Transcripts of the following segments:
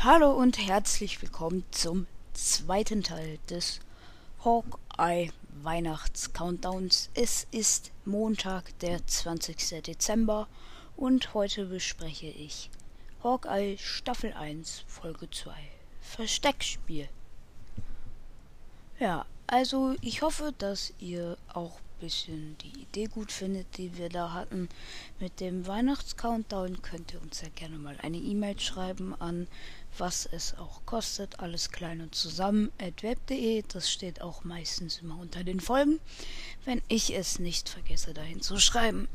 Hallo und herzlich willkommen zum zweiten Teil des Hawkeye Weihnachts Countdowns. Es ist Montag, der 20. Dezember und heute bespreche ich Hawkeye Staffel 1 Folge 2 Versteckspiel. Ja, also ich hoffe, dass ihr auch ein bisschen die Idee gut findet, die wir da hatten mit dem Weihnachts-Countdown. Könnt ihr uns ja gerne mal eine E-Mail schreiben an was es auch kostet, alles klein und zusammen at web.de. Das steht auch meistens immer unter den Folgen, wenn ich es nicht vergesse dahin zu schreiben.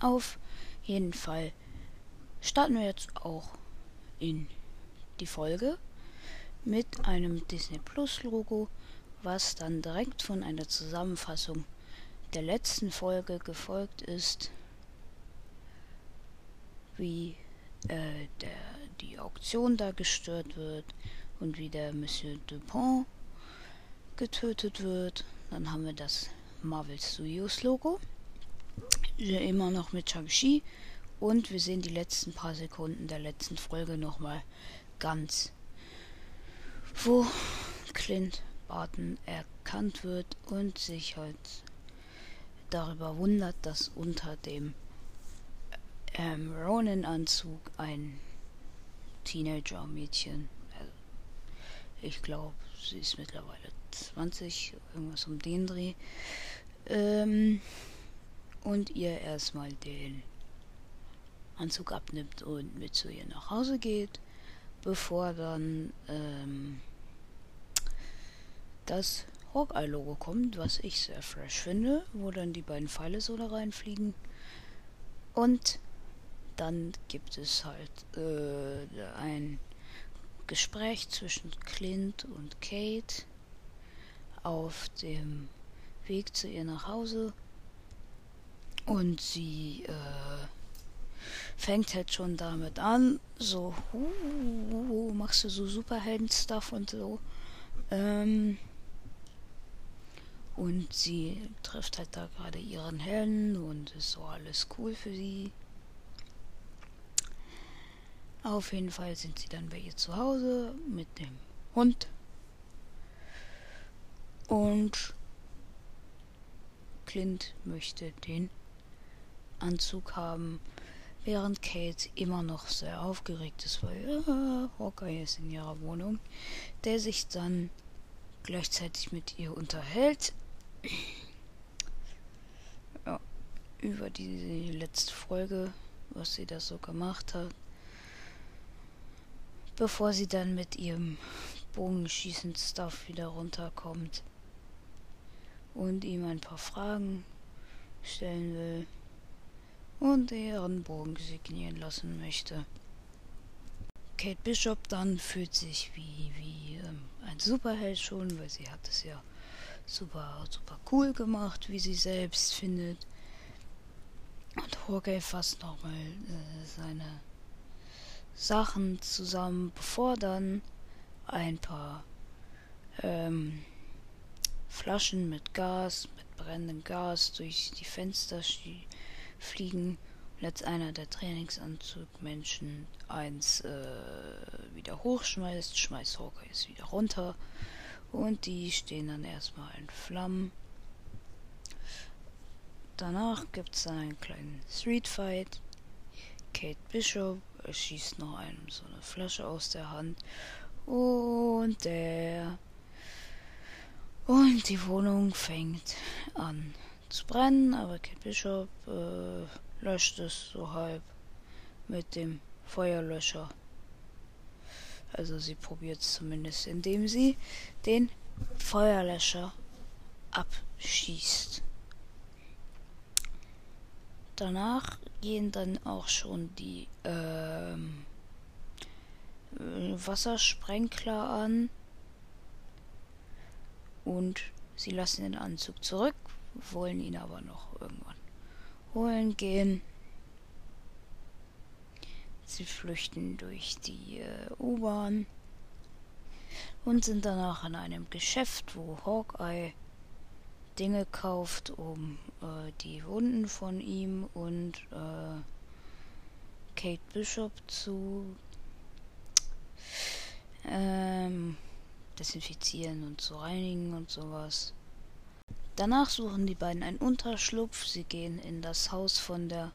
Auf jeden Fall starten wir jetzt auch in die Folge mit einem Disney Plus Logo was dann direkt von einer Zusammenfassung der letzten Folge gefolgt ist, wie äh, der, die Auktion da gestört wird und wie der Monsieur Dupont getötet wird. Dann haben wir das Marvel Studios Logo, immer noch mit Shang-Chi und wir sehen die letzten paar Sekunden der letzten Folge nochmal ganz, wo Clint Barton erkannt wird und sich halt darüber wundert, dass unter dem ähm, Ronin-Anzug ein Teenager-Mädchen, also ich glaube, sie ist mittlerweile 20, irgendwas um den Dreh, ähm, und ihr erstmal den Anzug abnimmt und mit zu ihr nach Hause geht, bevor dann ähm, das Hawkeye-Logo kommt, was ich sehr fresh finde, wo dann die beiden Pfeile so da reinfliegen. Und dann gibt es halt äh, ein Gespräch zwischen Clint und Kate auf dem Weg zu ihr nach Hause. Und sie äh, fängt halt schon damit an, so, uh, machst du so Superhelden-Stuff und so. Ähm, und sie trifft halt da gerade ihren Helden und ist so alles cool für sie. Auf jeden Fall sind sie dann bei ihr zu Hause mit dem Hund. Und Clint möchte den Anzug haben, während Kate immer noch sehr aufgeregt ist, weil äh, Hawkeye ist in ihrer Wohnung, der sich dann gleichzeitig mit ihr unterhält ja, über die letzte Folge, was sie da so gemacht hat. Bevor sie dann mit ihrem Bogenschießen-Stuff wieder runterkommt und ihm ein paar Fragen stellen will und ihren Bogen signieren lassen möchte. Kate Bishop dann fühlt sich wie, wie ähm, ein Superheld schon, weil sie hat es ja super, super cool gemacht, wie sie selbst findet. Und Jorge fasst nochmal äh, seine Sachen zusammen, bevor dann ein paar ähm, Flaschen mit Gas, mit brennendem Gas durch die Fenster fliegen und jetzt einer der Trainingsanzugmenschen eins äh, wieder hochschmeißt, schmeißt Hawkeye es wieder runter und die stehen dann erstmal in Flammen. Danach gibt es einen kleinen Street Fight. Kate Bishop schießt noch einem so eine Flasche aus der Hand. Und der. Und die Wohnung fängt an zu brennen, aber Kate Bishop äh, löscht es so halb mit dem Feuerlöscher. Also sie probiert es zumindest, indem sie den Feuerlöscher abschießt. Danach gehen dann auch schon die ähm, Wassersprenkler an und sie lassen den Anzug zurück, wollen ihn aber noch irgendwann holen gehen. Sie flüchten durch die äh, U-Bahn und sind danach in einem Geschäft, wo Hawkeye Dinge kauft, um äh, die Wunden von ihm und äh, Kate Bishop zu ähm, desinfizieren und zu reinigen und sowas. Danach suchen die beiden einen Unterschlupf. Sie gehen in das Haus von der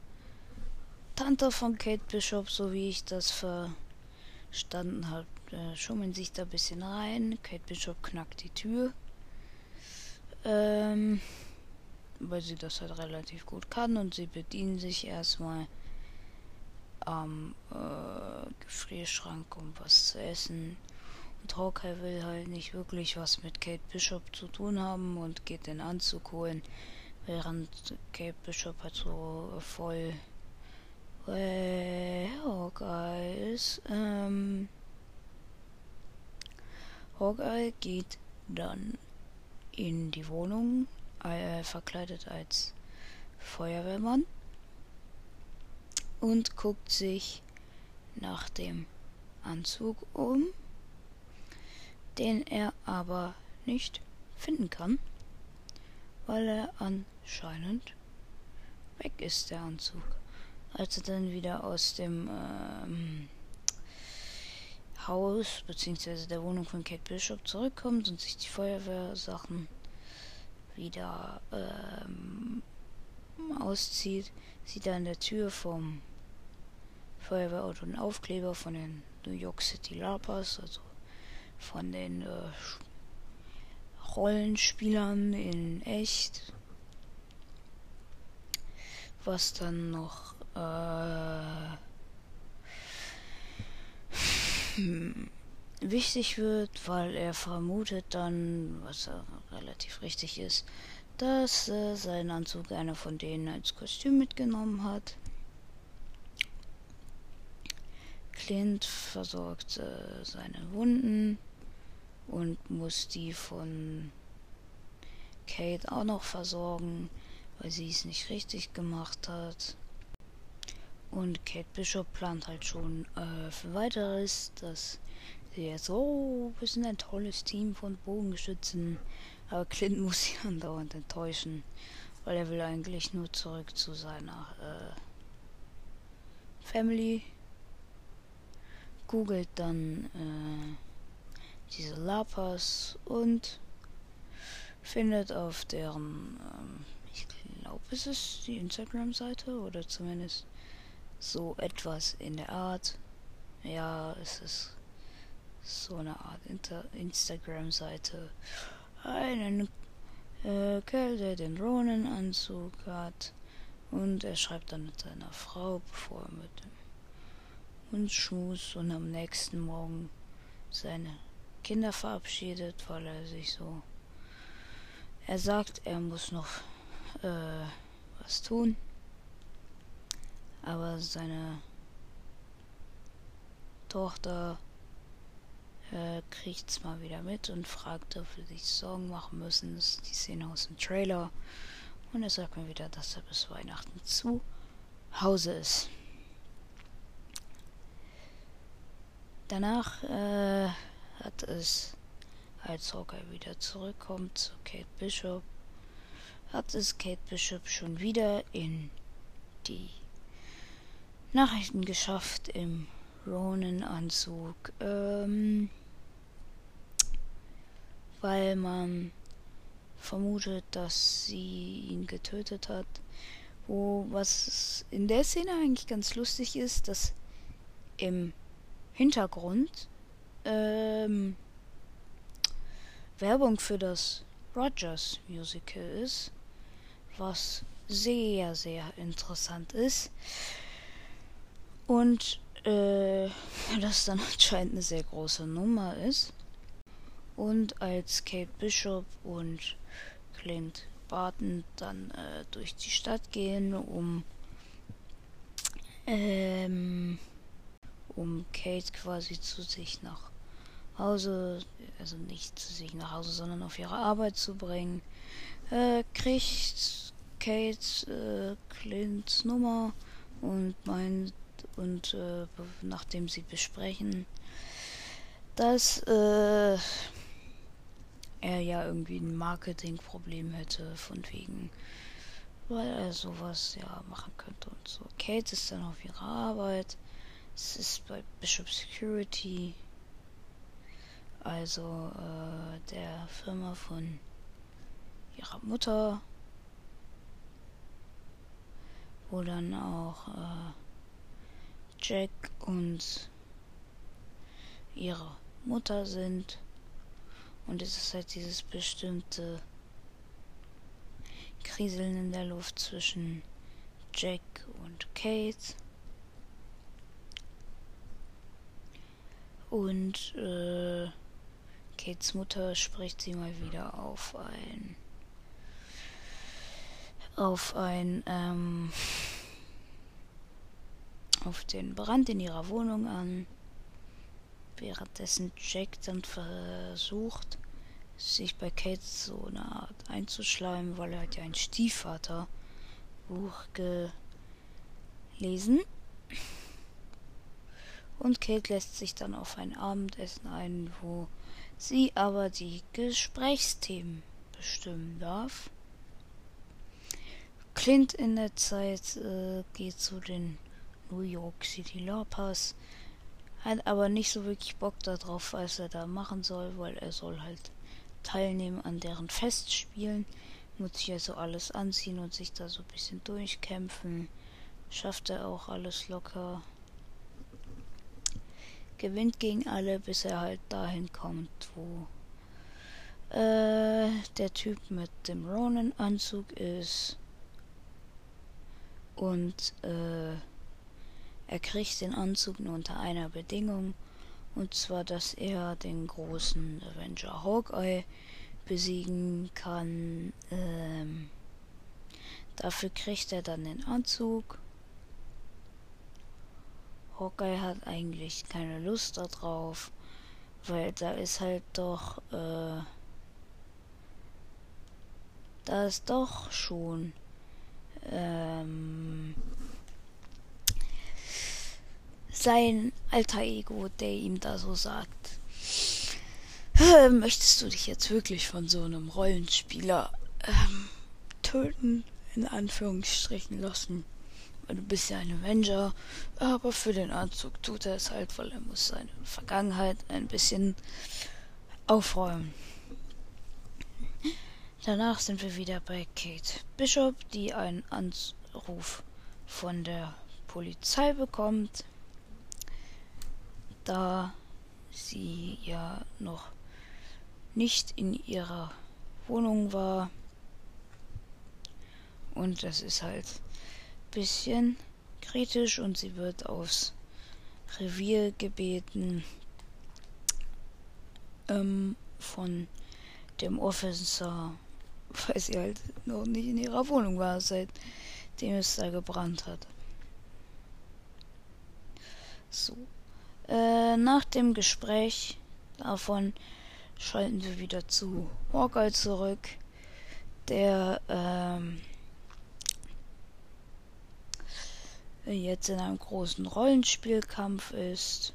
Tante von Kate Bishop, so wie ich das verstanden habe. Äh, schummeln sich da ein bisschen rein. Kate Bishop knackt die Tür. Ähm, weil sie das halt relativ gut kann und sie bedienen sich erstmal am äh, Gefrierschrank, um was zu essen. Und Hawkeye will halt nicht wirklich was mit Kate Bishop zu tun haben und geht den Anzug holen, während Kate Bishop halt so voll äh, Hawkeye ist. Ähm, Hawkeye geht dann in die Wohnung, äh, verkleidet als Feuerwehrmann und guckt sich nach dem Anzug um, den er aber nicht finden kann, weil er anscheinend weg ist, der Anzug. Als er dann wieder aus dem ähm, Haus bzw. der Wohnung von Kate Bishop zurückkommt und sich die Feuerwehrsachen wieder ähm, auszieht, sieht er an der Tür vom Feuerwehrauto einen Aufkleber von den New York City Lapas, also von den äh, Rollenspielern in echt. Was dann noch äh, wichtig wird, weil er vermutet dann, was relativ richtig ist, dass äh, sein Anzug einer von denen als Kostüm mitgenommen hat. Clint versorgt äh, seine Wunden und muss die von Kate auch noch versorgen, weil sie es nicht richtig gemacht hat. Und Kate Bishop plant halt schon äh, für weiteres, dass sie jetzt, oh, wir sind ein tolles Team von Bogenschützen. Aber Clint muss sie andauernd enttäuschen, weil er will eigentlich nur zurück zu seiner äh, Family. Googelt dann äh, diese Lapas und findet auf deren, ähm, ich glaube, es ist die Instagram-Seite oder zumindest so etwas in der Art. Ja, es ist so eine Art Instagram-Seite. Einen äh, Kerl, der den Ronin-Anzug hat. Und er schreibt dann mit seiner Frau, bevor er mit dem Hund schmus und am nächsten Morgen seine Kinder verabschiedet, weil er sich so. Er sagt, er muss noch äh, was tun aber seine Tochter äh, kriegt's mal wieder mit und fragt, ob wir sich Sorgen machen müssen. Das ist die Szene aus dem Trailer. Und er sagt mir wieder, dass er bis Weihnachten zu Hause ist. Danach äh, hat es, als Hawkeye wieder zurückkommt zu Kate Bishop, hat es Kate Bishop schon wieder in die Nachrichten geschafft im Ronin-Anzug. Ähm, weil man vermutet, dass sie ihn getötet hat. Wo was in der Szene eigentlich ganz lustig ist, dass im Hintergrund ähm, Werbung für das Rogers Musical ist, was sehr, sehr interessant ist. Und äh, das dann anscheinend eine sehr große Nummer ist. Und als Kate Bishop und Clint Barton dann äh, durch die Stadt gehen, um ähm, um Kate quasi zu sich nach Hause, also nicht zu sich nach Hause, sondern auf ihre Arbeit zu bringen, äh, kriegt Kate äh, Clints Nummer und meint, und äh, nachdem sie besprechen, dass äh, er ja irgendwie ein Marketingproblem hätte, von wegen, weil er sowas ja machen könnte und so. Kate ist dann auf ihrer Arbeit. Es ist bei Bishop Security, also äh, der Firma von ihrer Mutter, wo dann auch äh, Jack und ihre Mutter sind. Und es ist halt dieses bestimmte Kriseln in der Luft zwischen Jack und Kate. Und äh, Kates Mutter spricht sie mal wieder auf ein auf ein ähm, auf den Brand in ihrer Wohnung an, währenddessen Jack dann versucht, sich bei Kate so eine Art einzuschleimen, weil er hat ja ein Stiefvater Buch gelesen. Und Kate lässt sich dann auf ein Abendessen ein, wo sie aber die Gesprächsthemen bestimmen darf. Clint in der Zeit äh, geht zu den New York City Lopers, hat aber nicht so wirklich Bock darauf, was er da machen soll, weil er soll halt teilnehmen an deren Festspielen, muss sich also alles anziehen und sich da so ein bisschen durchkämpfen. Schafft er auch alles locker gewinnt gegen alle, bis er halt dahin kommt, wo äh, der Typ mit dem Ronin-Anzug ist. Und äh, er kriegt den Anzug nur unter einer Bedingung. Und zwar, dass er den großen Avenger Hawkeye besiegen kann. Ähm, dafür kriegt er dann den Anzug. Hawkeye hat eigentlich keine Lust darauf, weil da ist halt doch, äh, da ist doch schon, ähm, sein alter Ego, der ihm da so sagt, möchtest du dich jetzt wirklich von so einem Rollenspieler ähm, töten, in Anführungsstrichen lassen? Du bist ja ein Avenger, aber für den Anzug tut er es halt, weil er muss seine Vergangenheit ein bisschen aufräumen. Danach sind wir wieder bei Kate Bishop, die einen Anruf von der Polizei bekommt, da sie ja noch nicht in ihrer Wohnung war. Und das ist halt bisschen kritisch und sie wird aufs Revier gebeten ähm, von dem Officer, weil sie halt noch nicht in ihrer Wohnung war, seitdem es da gebrannt hat. So. Äh, nach dem Gespräch davon schalten wir wieder zu Hawkeye zurück, der ähm, jetzt in einem großen Rollenspielkampf ist.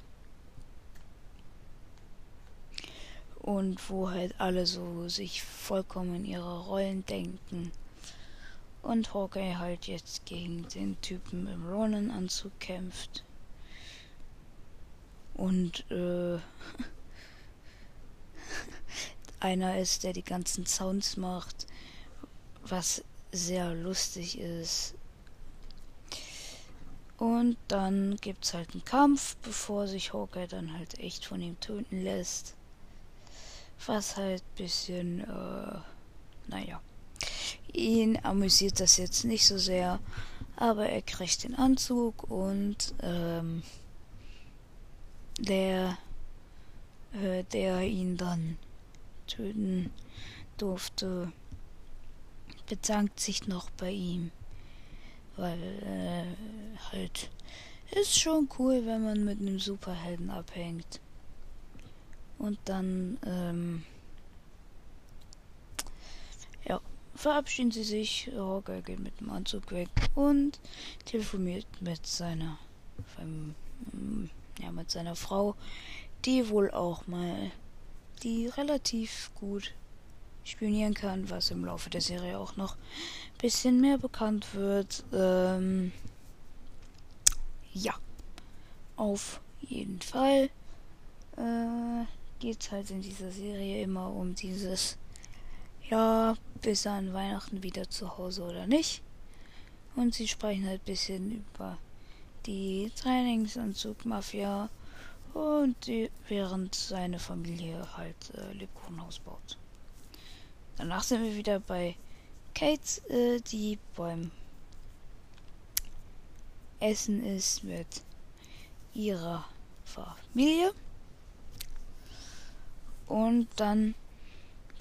Und wo halt alle so sich vollkommen in ihre Rollen denken. Und Hawkeye halt jetzt gegen den Typen im Ronin-Anzug kämpft. Und äh, einer ist, der die ganzen Sounds macht, was sehr lustig ist. Und dann gibt's halt einen Kampf, bevor sich Hawkeye dann halt echt von ihm töten lässt. Was halt bisschen, äh, naja. Ihn amüsiert das jetzt nicht so sehr, aber er kriegt den Anzug und ähm, der, äh, der ihn dann töten durfte, bedankt sich noch bei ihm weil äh, halt ist schon cool, wenn man mit einem Superhelden abhängt. Und dann, ähm, ja, verabschieden sie sich. Hawkeye geht mit dem Anzug weg und telefoniert mit seiner, ähm, ja, mit seiner Frau, die wohl auch mal, die relativ gut spionieren kann, was im Laufe der Serie auch noch ein bisschen mehr bekannt wird. Ähm, ja, auf jeden Fall äh, geht es halt in dieser Serie immer um dieses, ja, bis an Weihnachten wieder zu Hause oder nicht. Und sie sprechen halt ein bisschen über die Trainingsanzug-Mafia und die, während seine Familie halt äh, Lebkuchenhaus baut. Danach sind wir wieder bei Kate, äh, die beim Essen ist mit ihrer Familie. Und dann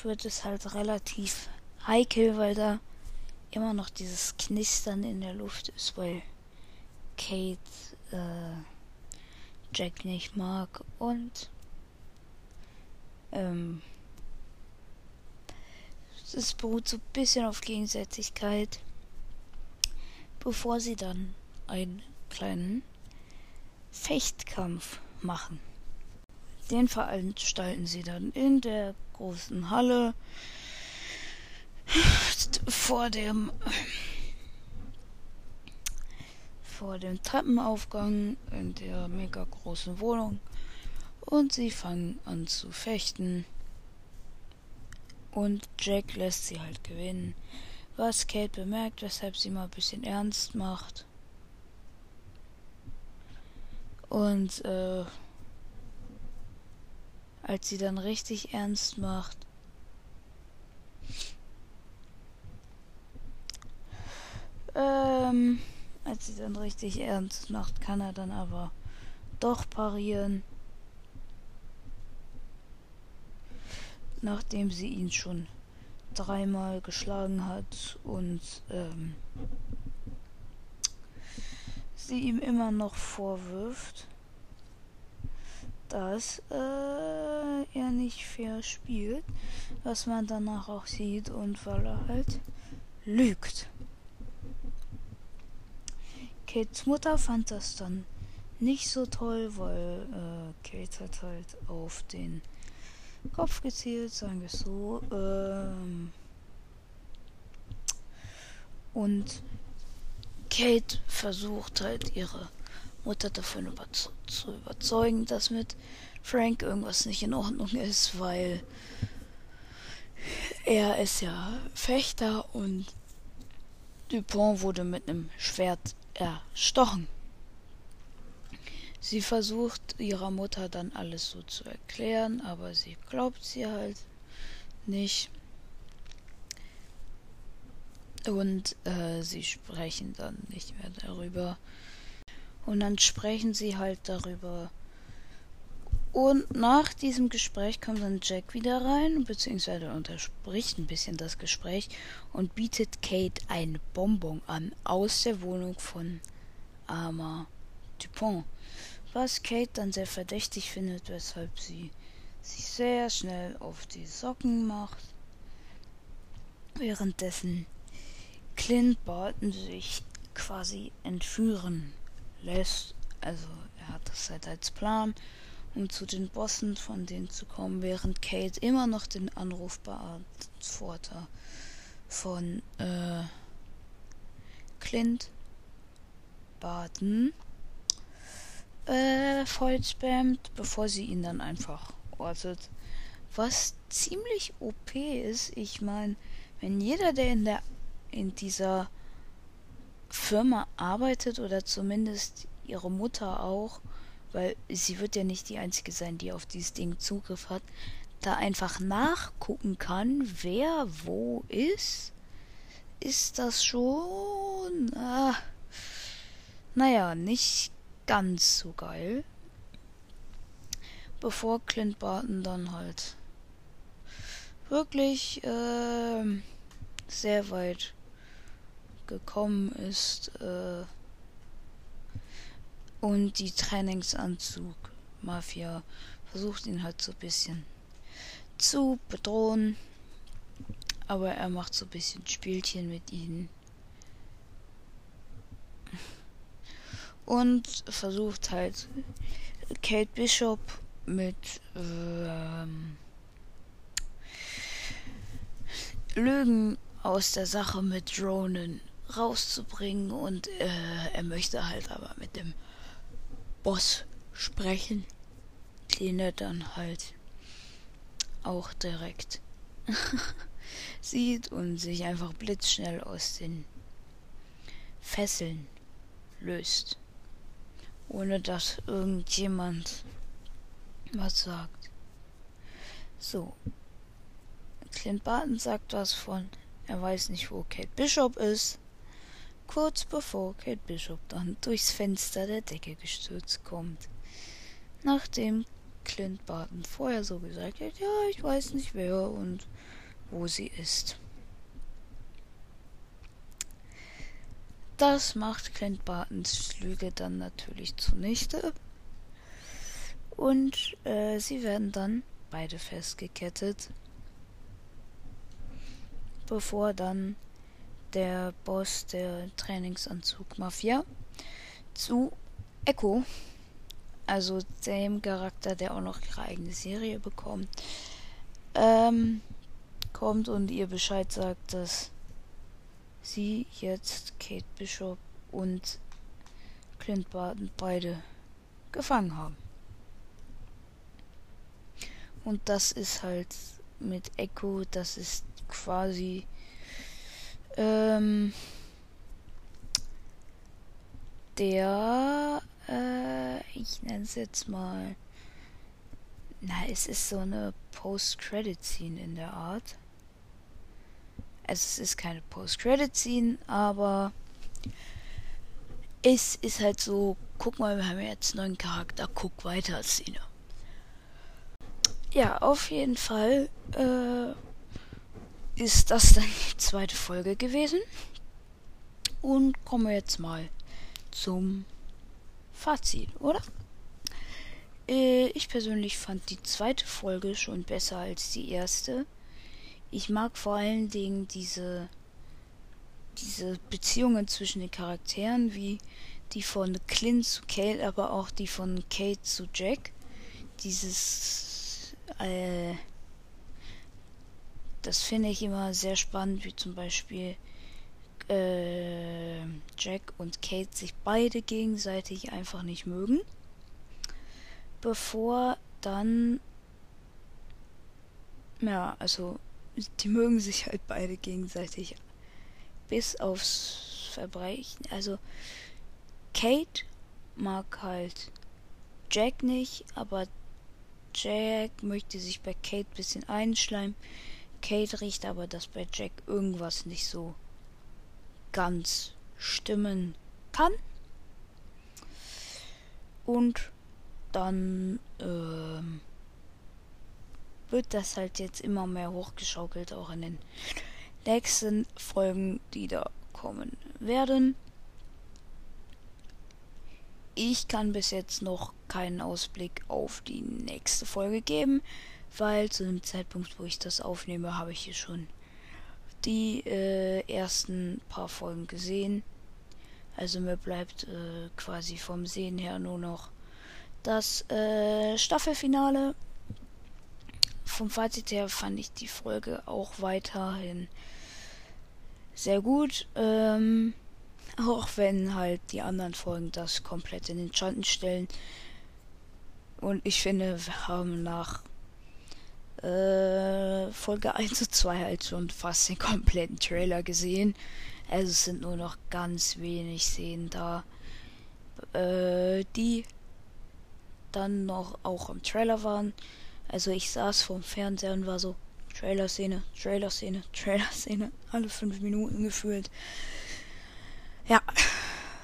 wird es halt relativ heikel, weil da immer noch dieses Knistern in der Luft ist, weil Kate äh, Jack nicht mag und ähm, es beruht so ein bisschen auf Gegenseitigkeit, bevor sie dann einen kleinen Fechtkampf machen. Den veranstalten sie dann in der großen Halle vor dem vor dem Treppenaufgang in der mega großen Wohnung und sie fangen an zu fechten. Und Jack lässt sie halt gewinnen, was Kate bemerkt, weshalb sie mal ein bisschen ernst macht. Und äh, als sie dann richtig ernst macht, ähm, als sie dann richtig ernst macht, kann er dann aber doch parieren. Nachdem sie ihn schon dreimal geschlagen hat und ähm, sie ihm immer noch vorwirft, dass äh, er nicht fair spielt, was man danach auch sieht und weil er halt lügt. Kates Mutter fand das dann nicht so toll, weil äh, Kate hat halt auf den Kopf gezielt, sagen wir es so. Ähm, und Kate versucht halt ihre Mutter davon überze zu überzeugen, dass mit Frank irgendwas nicht in Ordnung ist, weil er ist ja Fechter und Dupont wurde mit einem Schwert erstochen. Sie versucht ihrer Mutter dann alles so zu erklären, aber sie glaubt sie halt nicht. Und äh, sie sprechen dann nicht mehr darüber. Und dann sprechen sie halt darüber. Und nach diesem Gespräch kommt dann Jack wieder rein, beziehungsweise unterspricht ein bisschen das Gespräch und bietet Kate ein Bonbon an aus der Wohnung von Arma Dupont was Kate dann sehr verdächtig findet, weshalb sie sich sehr schnell auf die Socken macht. Währenddessen Clint Barton sich quasi entführen lässt. Also er hat das halt als Plan, um zu den Bossen von denen zu kommen, während Kate immer noch den Anruf beantwortet von äh, Clint Barton äh, voll spammt, bevor sie ihn dann einfach ortet. Was ziemlich OP ist. Ich meine, wenn jeder, der in der in dieser Firma arbeitet oder zumindest ihre Mutter auch, weil sie wird ja nicht die einzige sein, die auf dieses Ding Zugriff hat, da einfach nachgucken kann, wer wo ist, ist das schon, ah, naja, nicht ganz so geil. Bevor Clint Barton dann halt wirklich äh, sehr weit gekommen ist äh, und die Trainingsanzug Mafia versucht ihn halt so ein bisschen zu bedrohen, aber er macht so ein bisschen Spielchen mit ihnen. und versucht halt Kate Bishop mit ähm, Lügen aus der Sache mit Dronen rauszubringen und äh, er möchte halt aber mit dem Boss sprechen, den er dann halt auch direkt sieht und sich einfach blitzschnell aus den Fesseln löst, ohne dass irgendjemand was sagt. So. Clint Barton sagt was von, er weiß nicht, wo Kate Bishop ist. Kurz bevor Kate Bishop dann durchs Fenster der Decke gestürzt kommt. Nachdem Clint Barton vorher so gesagt hat, ja, ich weiß nicht wer und wo sie ist. Das macht Clint Bartons Lüge dann natürlich zunichte. Und äh, sie werden dann beide festgekettet, bevor dann der Boss der Trainingsanzug Mafia zu Echo, also dem Charakter, der auch noch ihre eigene Serie bekommt, ähm, kommt und ihr Bescheid sagt, dass sie jetzt Kate Bishop und Clint Barton beide gefangen haben. Und das ist halt mit Echo, das ist quasi ähm, der, äh, ich nenne es jetzt mal, na, es ist so eine Post-Credit-Scene in der Art. Also es ist keine Post-Credit-Scene, aber es ist halt so, guck mal, wir haben jetzt einen neuen Charakter, guck weiter Szene. Ja, auf jeden Fall äh, ist das dann die zweite Folge gewesen. Und kommen wir jetzt mal zum Fazit, oder? Äh, ich persönlich fand die zweite Folge schon besser als die erste. Ich mag vor allen Dingen diese, diese Beziehungen zwischen den Charakteren, wie die von Clint zu Kate, aber auch die von Kate zu Jack. Dieses, äh, das finde ich immer sehr spannend, wie zum Beispiel äh, Jack und Kate sich beide gegenseitig einfach nicht mögen. Bevor dann, ja, also die mögen sich halt beide gegenseitig. Bis aufs Verbrechen. Also Kate mag halt Jack nicht, aber Jack möchte sich bei Kate ein bisschen einschleimen. Kate riecht aber, dass bei Jack irgendwas nicht so ganz stimmen kann. Und dann ähm, wird das halt jetzt immer mehr hochgeschaukelt, auch in den nächsten Folgen, die da kommen werden. Ich kann bis jetzt noch keinen Ausblick auf die nächste Folge geben, weil zu dem Zeitpunkt, wo ich das aufnehme, habe ich hier schon die äh, ersten paar Folgen gesehen. Also mir bleibt äh, quasi vom Sehen her nur noch das äh, Staffelfinale vom Fazit her fand ich die Folge auch weiterhin sehr gut. Ähm, auch wenn halt die anderen Folgen das komplett in den Schatten stellen. Und ich finde, wir haben nach äh, Folge 1 und 2 halt schon fast den kompletten Trailer gesehen. Also es sind nur noch ganz wenig Szenen da, äh, die dann noch auch im Trailer waren. Also ich saß vorm Fernseher und war so, Trailer-Szene, Trailer-Szene, Trailer-Szene, alle fünf Minuten gefühlt. Ja,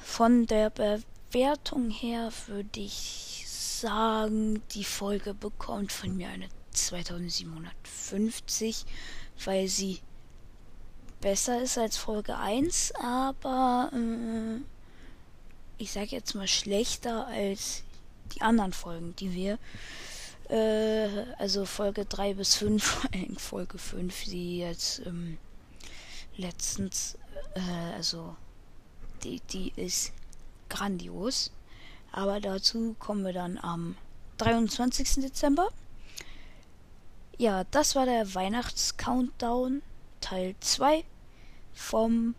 von der Bewertung her würde ich sagen, die Folge bekommt von mir eine 2750, weil sie besser ist als Folge 1, aber äh, ich sag jetzt mal schlechter als die anderen Folgen, die wir äh, also Folge 3 bis 5, Folge 5, die jetzt ähm, letztens, äh, also die, die ist grandios. Aber dazu kommen wir dann am 23. Dezember. Ja, das war der Weihnachts-Countdown Teil 2 vom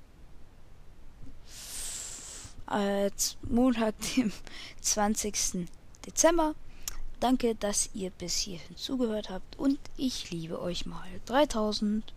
äh, Montag, dem 20. Dezember. Danke, dass ihr bis hierhin zugehört habt und ich liebe euch mal 3000.